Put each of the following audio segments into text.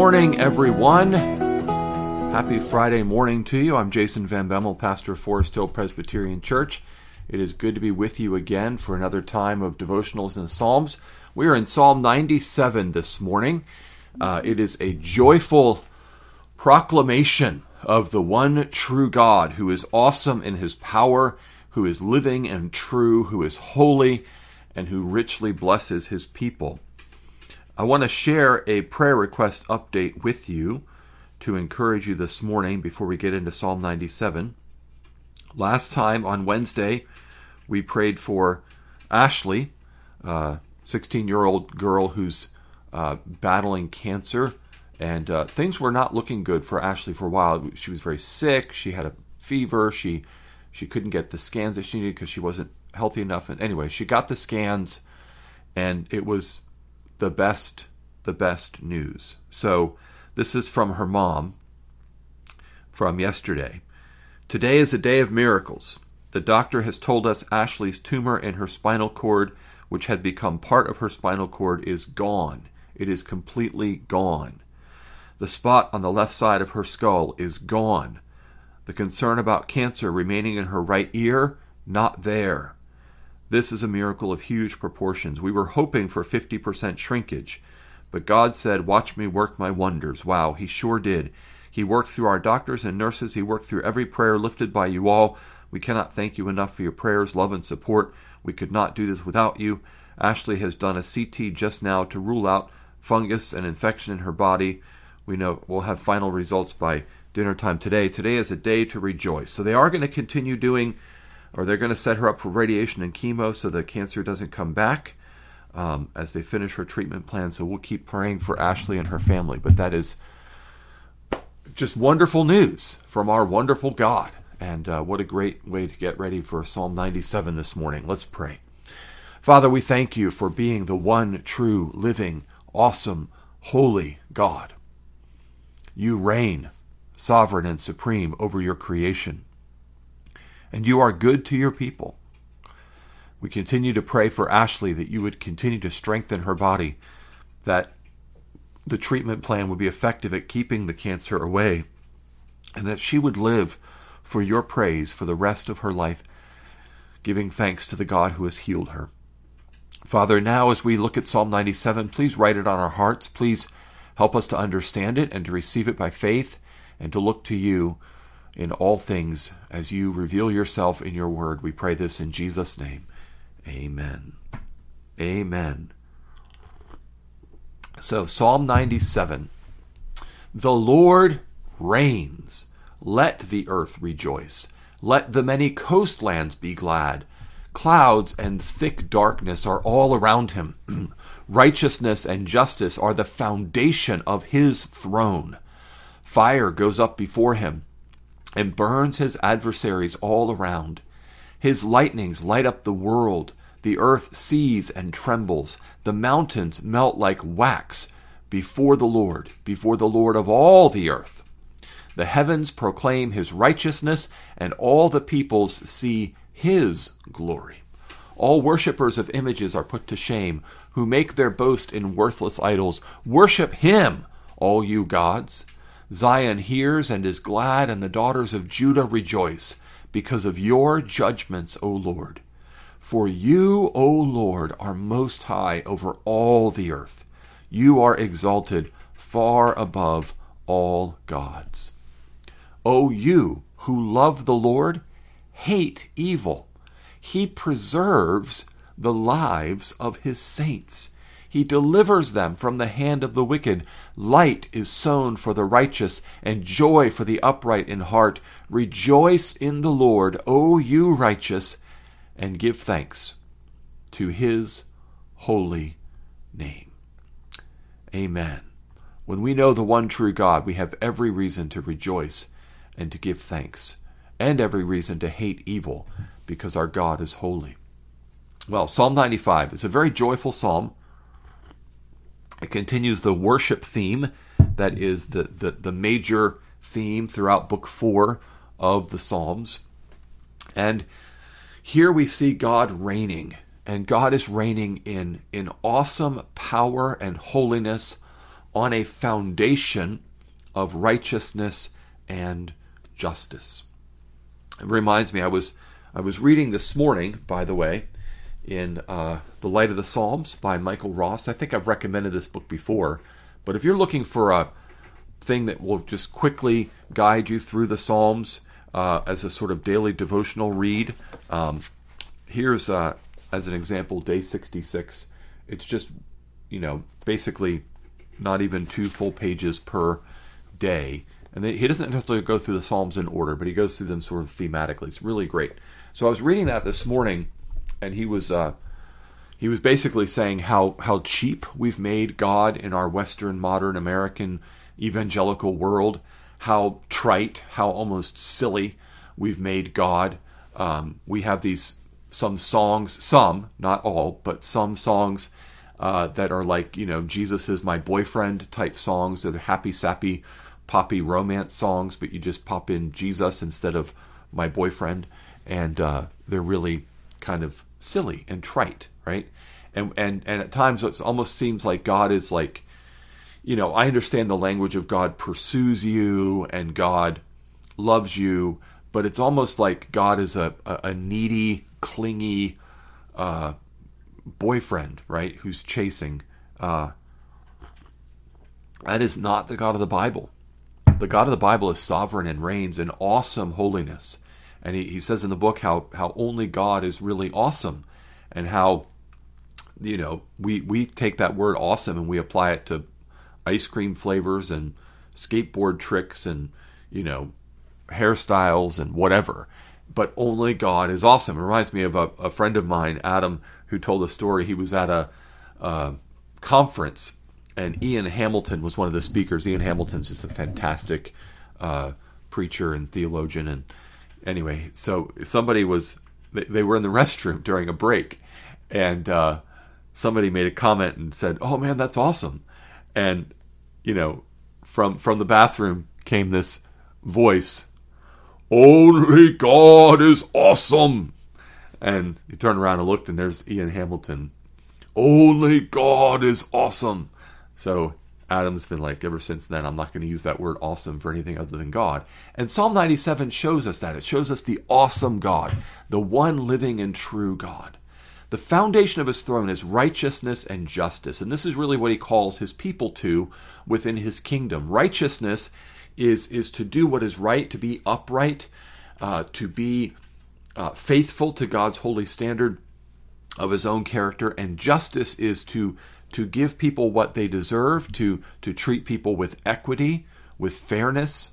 Morning, everyone. Happy Friday morning to you. I'm Jason Van Bemmel, pastor of Forest Hill Presbyterian Church. It is good to be with you again for another time of devotionals and Psalms. We are in Psalm 97 this morning. Uh, it is a joyful proclamation of the one true God who is awesome in his power, who is living and true, who is holy, and who richly blesses his people. I want to share a prayer request update with you to encourage you this morning before we get into Psalm 97. Last time on Wednesday, we prayed for Ashley, a 16 year old girl who's uh, battling cancer. And uh, things were not looking good for Ashley for a while. She was very sick. She had a fever. She she couldn't get the scans that she needed because she wasn't healthy enough. And anyway, she got the scans, and it was the best the best news. So this is from her mom from yesterday. Today is a day of miracles. The doctor has told us Ashley's tumor in her spinal cord, which had become part of her spinal cord, is gone. It is completely gone. The spot on the left side of her skull is gone. The concern about cancer remaining in her right ear, not there. This is a miracle of huge proportions. We were hoping for 50% shrinkage, but God said, Watch me work my wonders. Wow, He sure did. He worked through our doctors and nurses. He worked through every prayer lifted by you all. We cannot thank you enough for your prayers, love, and support. We could not do this without you. Ashley has done a CT just now to rule out fungus and infection in her body. We know we'll have final results by dinner time today. Today is a day to rejoice. So they are going to continue doing or they're going to set her up for radiation and chemo so the cancer doesn't come back um, as they finish her treatment plan. So we'll keep praying for Ashley and her family. But that is just wonderful news from our wonderful God. And uh, what a great way to get ready for Psalm 97 this morning. Let's pray. Father, we thank you for being the one true, living, awesome, holy God. You reign sovereign and supreme over your creation and you are good to your people. We continue to pray for Ashley that you would continue to strengthen her body, that the treatment plan would be effective at keeping the cancer away, and that she would live for your praise for the rest of her life, giving thanks to the God who has healed her. Father, now as we look at Psalm 97, please write it on our hearts. Please help us to understand it and to receive it by faith and to look to you in all things as you reveal yourself in your word. We pray this in Jesus' name. Amen. Amen. So, Psalm 97 The Lord reigns. Let the earth rejoice. Let the many coastlands be glad. Clouds and thick darkness are all around him. Righteousness and justice are the foundation of his throne. Fire goes up before him and burns his adversaries all around. His lightnings light up the world. The earth sees and trembles. The mountains melt like wax before the Lord, before the Lord of all the earth. The heavens proclaim his righteousness, and all the peoples see his glory. All worshippers of images are put to shame, who make their boast in worthless idols. Worship him, all you gods. Zion hears and is glad, and the daughters of Judah rejoice because of your judgments, O Lord. For you, O Lord, are most high over all the earth. You are exalted far above all gods. O you who love the Lord, hate evil. He preserves the lives of his saints. He delivers them from the hand of the wicked. Light is sown for the righteous, and joy for the upright in heart. Rejoice in the Lord, O you righteous, and give thanks to his holy name. Amen. When we know the one true God, we have every reason to rejoice and to give thanks, and every reason to hate evil, because our God is holy. Well, Psalm 95 is a very joyful psalm. It continues the worship theme that is the, the, the major theme throughout book four of the Psalms. And here we see God reigning, and God is reigning in, in awesome power and holiness on a foundation of righteousness and justice. It reminds me, I was I was reading this morning, by the way, in uh, The Light of the Psalms by Michael Ross. I think I've recommended this book before, but if you're looking for a thing that will just quickly guide you through the Psalms uh, as a sort of daily devotional read, um, here's uh, as an example, day 66. It's just, you know, basically not even two full pages per day. And he doesn't necessarily go through the Psalms in order, but he goes through them sort of thematically. It's really great. So I was reading that this morning, and he was uh, he was basically saying how how cheap we've made God in our Western modern American evangelical world, how trite, how almost silly we've made God. Um, we have these some songs, some, not all, but some songs uh, that are like, you know, Jesus is my boyfriend type songs. They're the happy, sappy, poppy romance songs, but you just pop in Jesus instead of my boyfriend. And uh, they're really kind of silly and trite, right? And, and, and at times it almost seems like God is like, you know, I understand the language of God pursues you and God loves you, but it's almost like God is a, a, needy, clingy uh, boyfriend, right? Who's chasing. Uh, that is not the God of the Bible. The God of the Bible is sovereign and reigns in awesome holiness. And he, he says in the book how, how only God is really awesome and how, you know, we, we take that word awesome and we apply it to ice cream flavors and skateboard tricks and, you know, hairstyles and whatever but only God is awesome. It reminds me of a, a, friend of mine, Adam, who told a story. He was at a, a, conference, and Ian Hamilton was one of the speakers. Ian Hamilton's just a fantastic uh, preacher and theologian. And anyway, so somebody was they, they were in the restroom during a break, and uh, somebody made a comment and said, "Oh man, that's awesome," and you know, from from the bathroom came this voice only God is awesome. And he turned around and looked, and there's Ian Hamilton. Only God is awesome. So Adam's been like, ever since then, I'm not going to use that word awesome for anything other than God. And Psalm 97 shows us that. It shows us the awesome God, the one living and true God. The foundation of his throne is righteousness and justice. And this is really what he calls his people to within his kingdom. Righteousness is is to do what is right, to be upright, uh, to be uh, faithful to God's holy standard of His own character, and justice is to to give people what they deserve, to to treat people with equity, with fairness,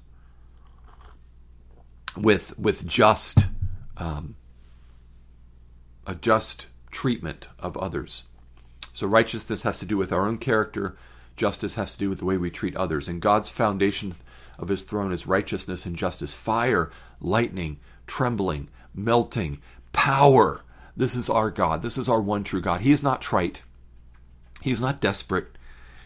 with with just um, a just treatment of others. So righteousness has to do with our own character. Justice has to do with the way we treat others. And God's foundation of his throne is righteousness and justice, fire, lightning, trembling, melting, power. This is our God. This is our one true God. He is not trite. He is not desperate.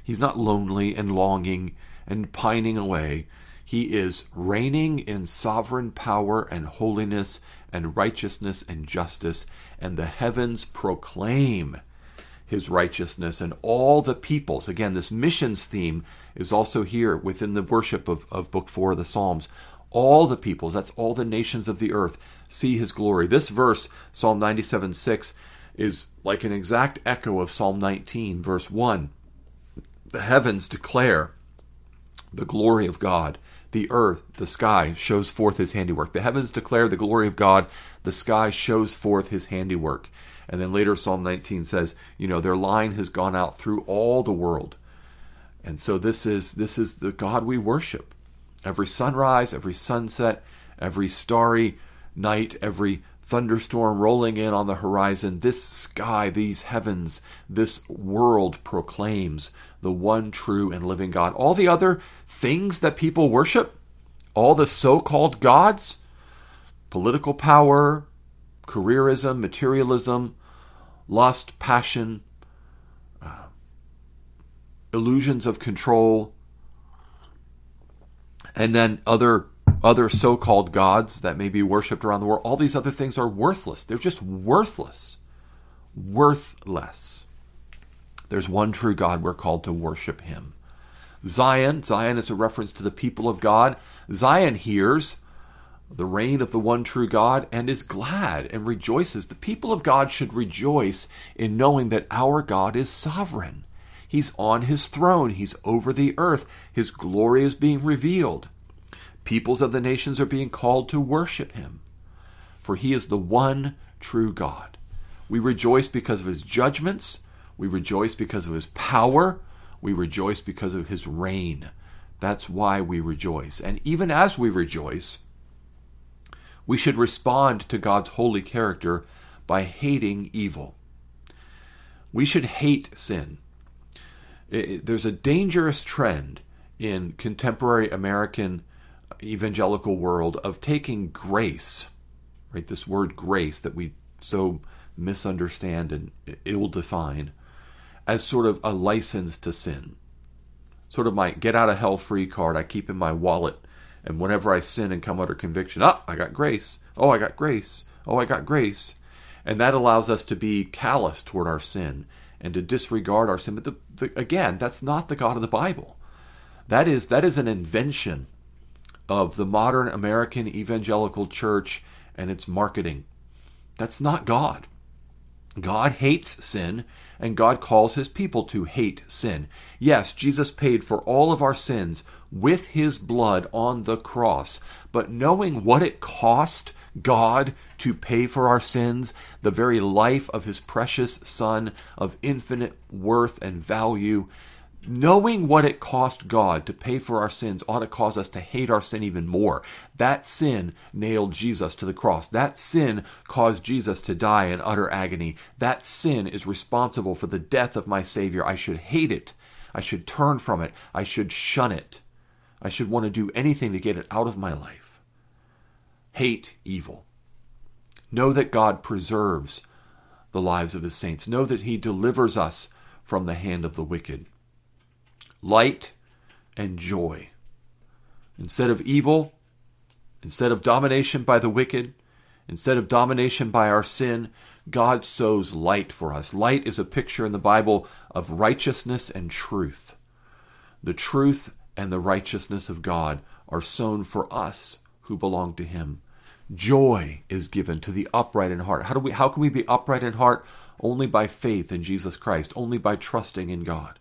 He's not lonely and longing and pining away. He is reigning in sovereign power and holiness and righteousness and justice, and the heavens proclaim his righteousness, and all the peoples. Again, this missions theme is also here within the worship of, of Book 4 of the Psalms. All the peoples, that's all the nations of the earth, see his glory. This verse, Psalm 97 6, is like an exact echo of Psalm 19, verse 1. The heavens declare the glory of God. The earth, the sky, shows forth his handiwork. The heavens declare the glory of God. The sky shows forth his handiwork. And then later, Psalm 19 says, you know, their line has gone out through all the world. And so this is this is the God we worship. Every sunrise, every sunset, every starry night, every thunderstorm rolling in on the horizon, this sky, these heavens, this world proclaims the one true and living God. All the other things that people worship, all the so called gods, political power, careerism, materialism, lust, passion, uh, illusions of control, and then other other so-called gods that may be worshipped around the world. All these other things are worthless. They're just worthless. Worthless. There's one true God. We're called to worship Him. Zion, Zion is a reference to the people of God. Zion hears the reign of the one true God and is glad and rejoices. The people of God should rejoice in knowing that our God is sovereign. He's on his throne, he's over the earth, his glory is being revealed. Peoples of the nations are being called to worship him, for he is the one true God. We rejoice because of his judgments, we rejoice because of his power, we rejoice because of his reign. That's why we rejoice. And even as we rejoice, we should respond to God's holy character by hating evil. We should hate sin. There's a dangerous trend in contemporary American evangelical world of taking grace, right? This word grace that we so misunderstand and ill define, as sort of a license to sin. Sort of my get out of hell free card I keep in my wallet. And whenever I sin and come under conviction, ah, I got grace. Oh, I got grace. Oh, I got grace. And that allows us to be callous toward our sin and to disregard our sin. But the, the, again, that's not the God of the Bible. That is that is an invention of the modern American evangelical church and its marketing. That's not God. God hates sin, and God calls his people to hate sin. Yes, Jesus paid for all of our sins with his blood on the cross, but knowing what it cost God to pay for our sins, the very life of his precious Son of infinite worth and value, knowing what it cost God to pay for our sins ought to cause us to hate our sin even more. That sin nailed Jesus to the cross. That sin caused Jesus to die in utter agony. That sin is responsible for the death of my Savior. I should hate it. I should turn from it. I should shun it. I should want to do anything to get it out of my life. Hate evil. Know that God preserves the lives of his saints. Know that he delivers us from the hand of the wicked light, and joy. Instead of evil, instead of domination by the wicked, instead of domination by our sin, God sows light for us. Light is a picture in the Bible of righteousness and truth. The truth and the righteousness of God are sown for us who belong to Him. Joy is given to the upright in heart. How do we how can we be upright in heart? Only by faith in Jesus Christ, only by trusting in God.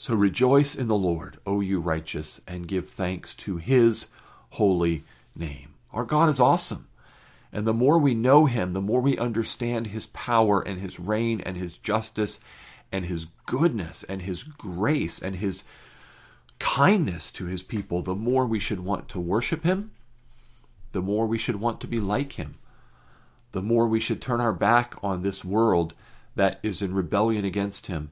So rejoice in the Lord, O you righteous, and give thanks to his holy name. Our God is awesome. And the more we know him, the more we understand his power and his reign and his justice and his goodness and his grace and his kindness to his people, the more we should want to worship him, the more we should want to be like him, the more we should turn our back on this world that is in rebellion against him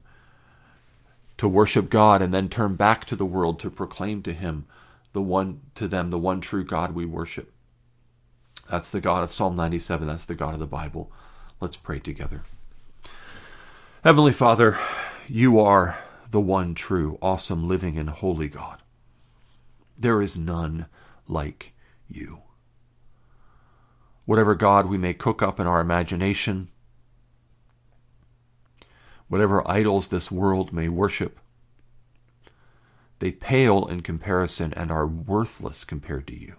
to worship God and then turn back to the world to proclaim to him the one to them the one true God we worship. That's the God of Psalm 97. That's the God of the Bible. Let's pray together. Heavenly Father, you are the one true, awesome, living, and holy God. There is none like you. Whatever God we may cook up in our imagination, whatever idols this world may worship. They pale in comparison and are worthless compared to you.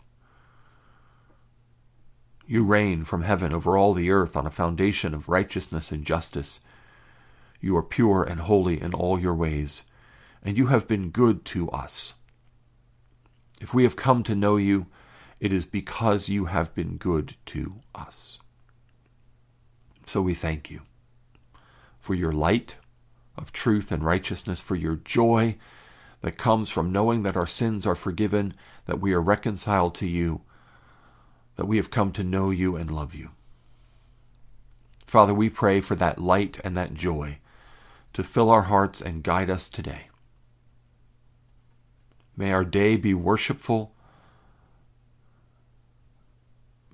You reign from heaven over all the earth on a foundation of righteousness and justice. You are pure and holy in all your ways, and you have been good to us. If we have come to know you, it is because you have been good to us. So we thank you for your light of truth and righteousness, for your joy that comes from knowing that our sins are forgiven, that we are reconciled to you, that we have come to know you and love you. Father, we pray for that light and that joy to fill our hearts and guide us today. May our day be worshipful.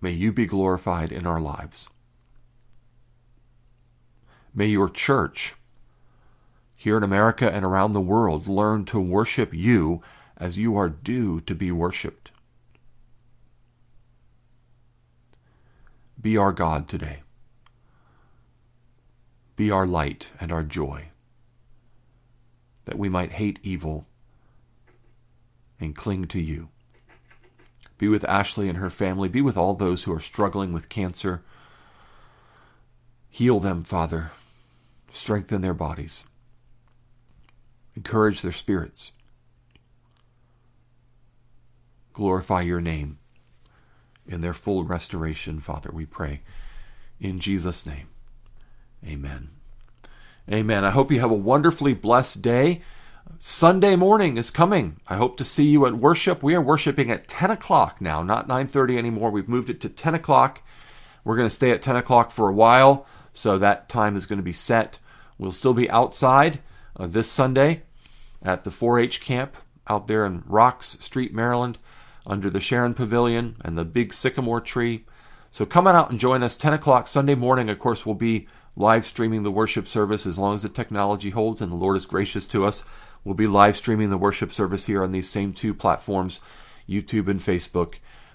May you be glorified in our lives. May your church here in America and around the world learn to worship you as you are due to be worshiped. Be our God today. Be our light and our joy, that we might hate evil and cling to you. Be with Ashley and her family. Be with all those who are struggling with cancer. Heal them, Father. Strengthen their bodies. Encourage their spirits. Glorify your name in their full restoration, Father, we pray. In Jesus' name, amen. Amen. I hope you have a wonderfully blessed day. Sunday morning is coming. I hope to see you at worship. We are worshiping at 10 o'clock now, not 9.30 anymore. We've moved it to 10 o'clock. We're going to stay at 10 o'clock for a while, so that time is going to be set. We'll still be outside uh, this Sunday at the 4-H camp out there in Rocks Street, Maryland, under the Sharon Pavilion and the big sycamore tree. So come on out and join us 10 o'clock Sunday morning. Of course, we'll be live streaming the worship service as long as the technology holds and the Lord is gracious to us. We'll be live streaming the worship service here on these same two platforms, YouTube and Facebook.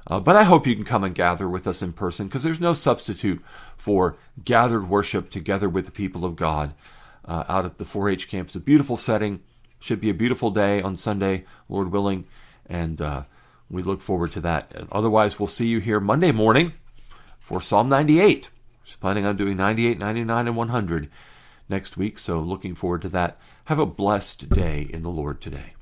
Uh, but I hope you can come and gather with us in person because there's no substitute for gathered worship together with the people of God uh, out at the 4 H camp. It's a beautiful setting. Should be a beautiful day on Sunday, Lord willing. And uh, we look forward to that. And otherwise, we'll see you here Monday morning for Psalm 98. Just planning on doing 98, 99, and 100 next week. So looking forward to that. Have a blessed day in the Lord today.